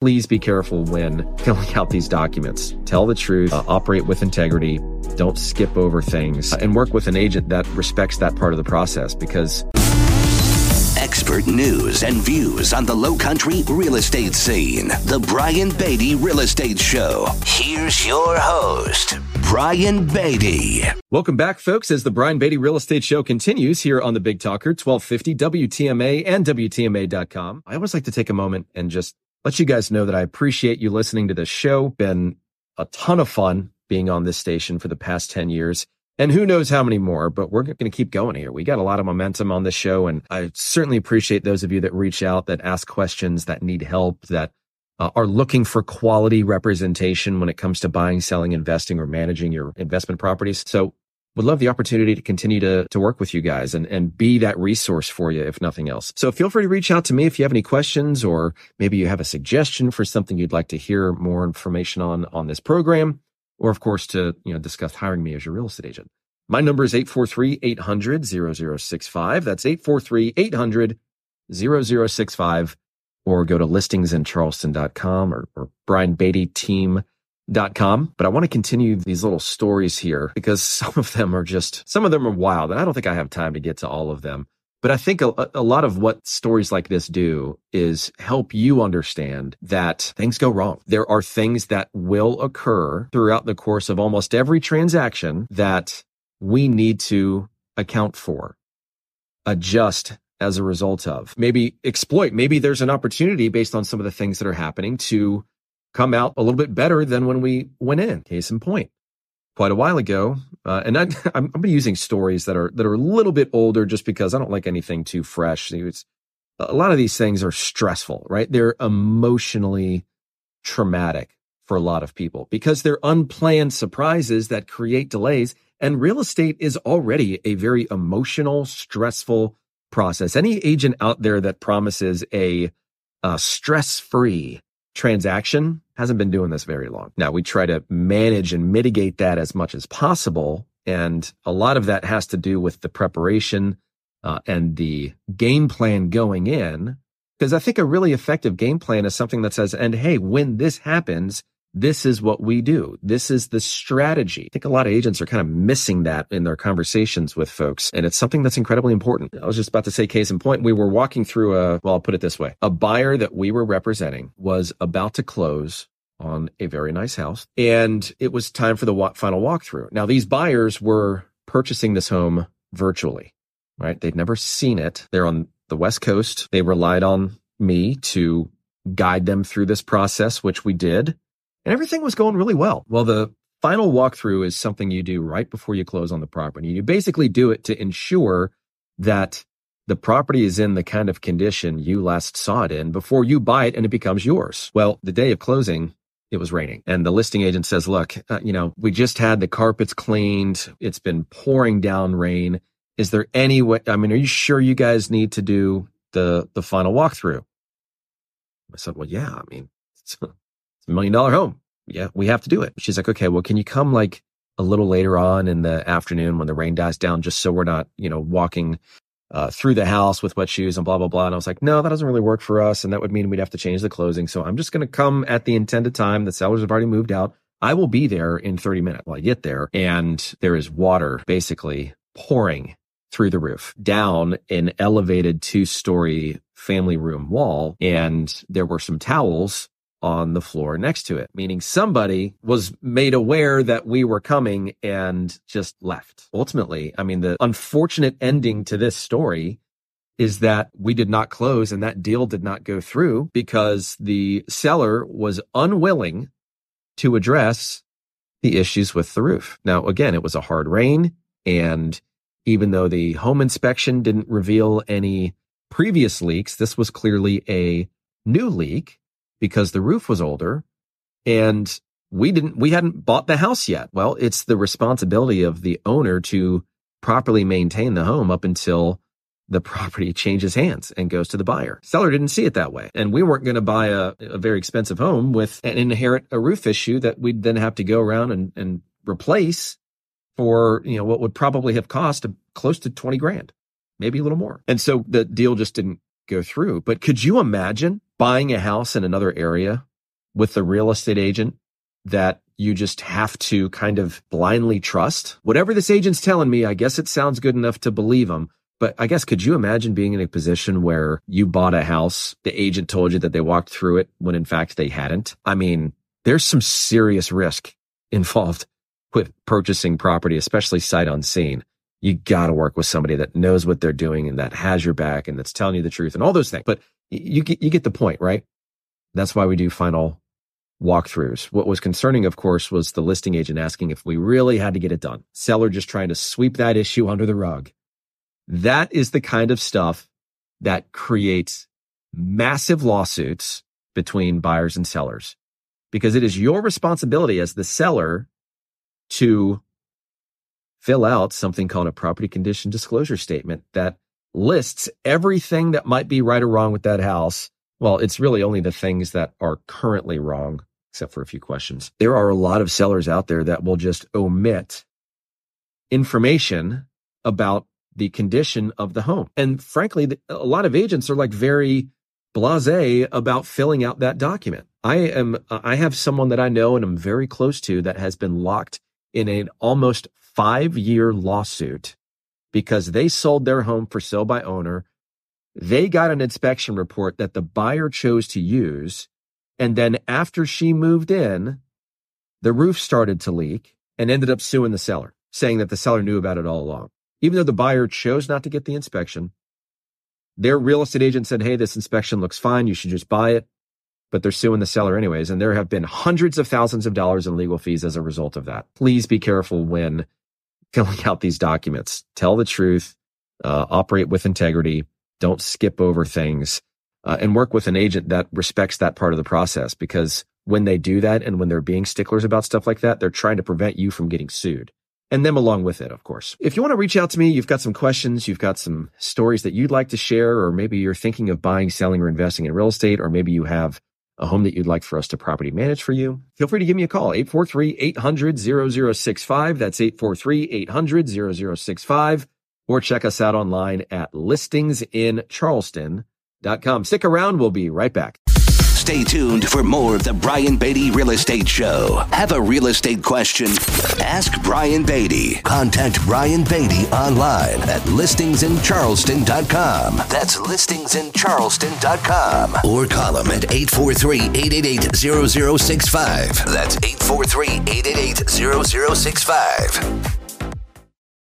please be careful when filling out these documents. Tell the truth, uh, operate with integrity, don't skip over things, uh, and work with an agent that respects that part of the process because expert news and views on the low country real estate scene. The Brian Beatty Real Estate Show. Here's your host, Brian Beatty. Welcome back, folks, as the Brian Beatty Real Estate Show continues here on the Big Talker, 1250 WTMA and WTMA.com. I always like to take a moment and just let you guys know that I appreciate you listening to this show. Been a ton of fun being on this station for the past 10 years and who knows how many more, but we're going to keep going here. We got a lot of momentum on this show. And I certainly appreciate those of you that reach out, that ask questions, that need help, that uh, are looking for quality representation when it comes to buying, selling, investing, or managing your investment properties. So would love the opportunity to continue to, to work with you guys and, and be that resource for you, if nothing else. So feel free to reach out to me if you have any questions or maybe you have a suggestion for something you'd like to hear more information on on this program or of course to, you know, discuss hiring me as your real estate agent. My number is 843-800-0065. That's 843-800-0065 or go to listingsincharleston.com or, or brianbeattyteam.com. But I want to continue these little stories here because some of them are just, some of them are wild and I don't think I have time to get to all of them. But I think a, a, lot of what stories like this do is help you understand that things go wrong. There are things that will occur throughout the course of almost every transaction that we need to account for, adjust as a result of, maybe exploit. Maybe there's an opportunity based on some of the things that are happening to come out a little bit better than when we went in. Case in point quite a while ago, uh, and I, I'm, I'm using stories that are that are a little bit older just because I don't like anything too fresh. It's, a lot of these things are stressful, right? They're emotionally traumatic for a lot of people because they're unplanned surprises that create delays. And real estate is already a very emotional, stressful process. Any agent out there that promises a, a stress-free transaction hasn't been doing this very long. Now we try to manage and mitigate that as much as possible. And a lot of that has to do with the preparation uh, and the game plan going in. Because I think a really effective game plan is something that says, and hey, when this happens, this is what we do. This is the strategy. I think a lot of agents are kind of missing that in their conversations with folks. And it's something that's incredibly important. I was just about to say case in point. We were walking through a, well, I'll put it this way. A buyer that we were representing was about to close on a very nice house and it was time for the final walkthrough. Now these buyers were purchasing this home virtually, right? They'd never seen it. They're on the West Coast. They relied on me to guide them through this process, which we did and everything was going really well. Well, the final walkthrough is something you do right before you close on the property. You basically do it to ensure that the property is in the kind of condition you last saw it in before you buy it and it becomes yours. Well, the day of closing, it was raining. And the listing agent says, look, uh, you know, we just had the carpets cleaned. It's been pouring down rain. Is there any way? I mean, are you sure you guys need to do the, the final walkthrough? I said, well, yeah, I mean, it's, a million dollar home. Yeah, we have to do it. She's like, okay, well, can you come like a little later on in the afternoon when the rain dies down, just so we're not, you know, walking uh, through the house with wet shoes and blah, blah, blah. And I was like, no, that doesn't really work for us. And that would mean we'd have to change the closing. So I'm just going to come at the intended time. The sellers have already moved out. I will be there in 30 minutes. Well, I get there and there is water basically pouring through the roof down an elevated two story family room wall. And there were some towels on the floor next to it, meaning somebody was made aware that we were coming and just left. Ultimately, I mean, the unfortunate ending to this story is that we did not close and that deal did not go through because the seller was unwilling to address the issues with the roof. Now, again, it was a hard rain and even though the home inspection didn't reveal any previous leaks, this was clearly a new leak because the roof was older and we didn't, we hadn't bought the house yet. Well, it's the responsibility of the owner to properly maintain the home up until the property changes hands and goes to the buyer. Seller didn't see it that way. And we weren't going to buy a, a very expensive home with an inherit a roof issue that we'd then have to go around and, and replace for, you know, what would probably have cost close to 20 grand, maybe a little more. And so the deal just didn't go through. But could you imagine buying a house in another area with the real estate agent that you just have to kind of blindly trust. Whatever this agent's telling me, I guess it sounds good enough to believe them. But I guess could you imagine being in a position where you bought a house, the agent told you that they walked through it when in fact they hadn't? I mean, there's some serious risk involved with purchasing property, especially sight unseen. You got to work with somebody that knows what they're doing and that has your back and that's telling you the truth and all those things. But you get, you get the point, right? That's why we do final walkthroughs. What was concerning, of course, was the listing agent asking if we really had to get it done. Seller just trying to sweep that issue under the rug. That is the kind of stuff that creates massive lawsuits between buyers and sellers because it is your responsibility as the seller to fill out something called a property condition disclosure statement that lists everything that might be right or wrong with that house. Well, it's really only the things that are currently wrong, except for a few questions. There are a lot of sellers out there that will just omit information about the condition of the home. And frankly, a lot of agents are like very blasé about filling out that document. I am, I have someone that I know and I'm very close to that has been locked in an almost five year lawsuit because they sold their home for sale by owner. They got an inspection report that the buyer chose to use. And then after she moved in, the roof started to leak and ended up suing the seller, saying that the seller knew about it all along even though the buyer chose not to get the inspection, their real estate agent said, Hey, this inspection looks fine. You should just buy it. But they're suing the seller anyways. And there have been hundreds of thousands of dollars in legal fees as a result of that. Please be careful when filling out these documents. Tell the truth, uh, operate with integrity. Don't skip over things uh, and work with an agent that respects that part of the process because when they do that and when they're being sticklers about stuff like that, they're trying to prevent you from getting sued and them along with it, of course. If you want to reach out to me, you've got some questions, you've got some stories that you'd like to share, or maybe you're thinking of buying, selling, or investing in real estate, or maybe you have a home that you'd like for us to property manage for you, feel free to give me a call, 843-800-0065. That's 843-800-0065. Or check us out online at listingsincharleston.com. Stick around. We'll be right back. Stay tuned for more of the Brian Beatty Real Estate Show. Have a real estate question? Ask Brian Beatty. Contact Brian Beatty online at listingsincharleston.com. That's listingsincharleston.com. Or call him at 843-888-0065. That's 843-888-0065.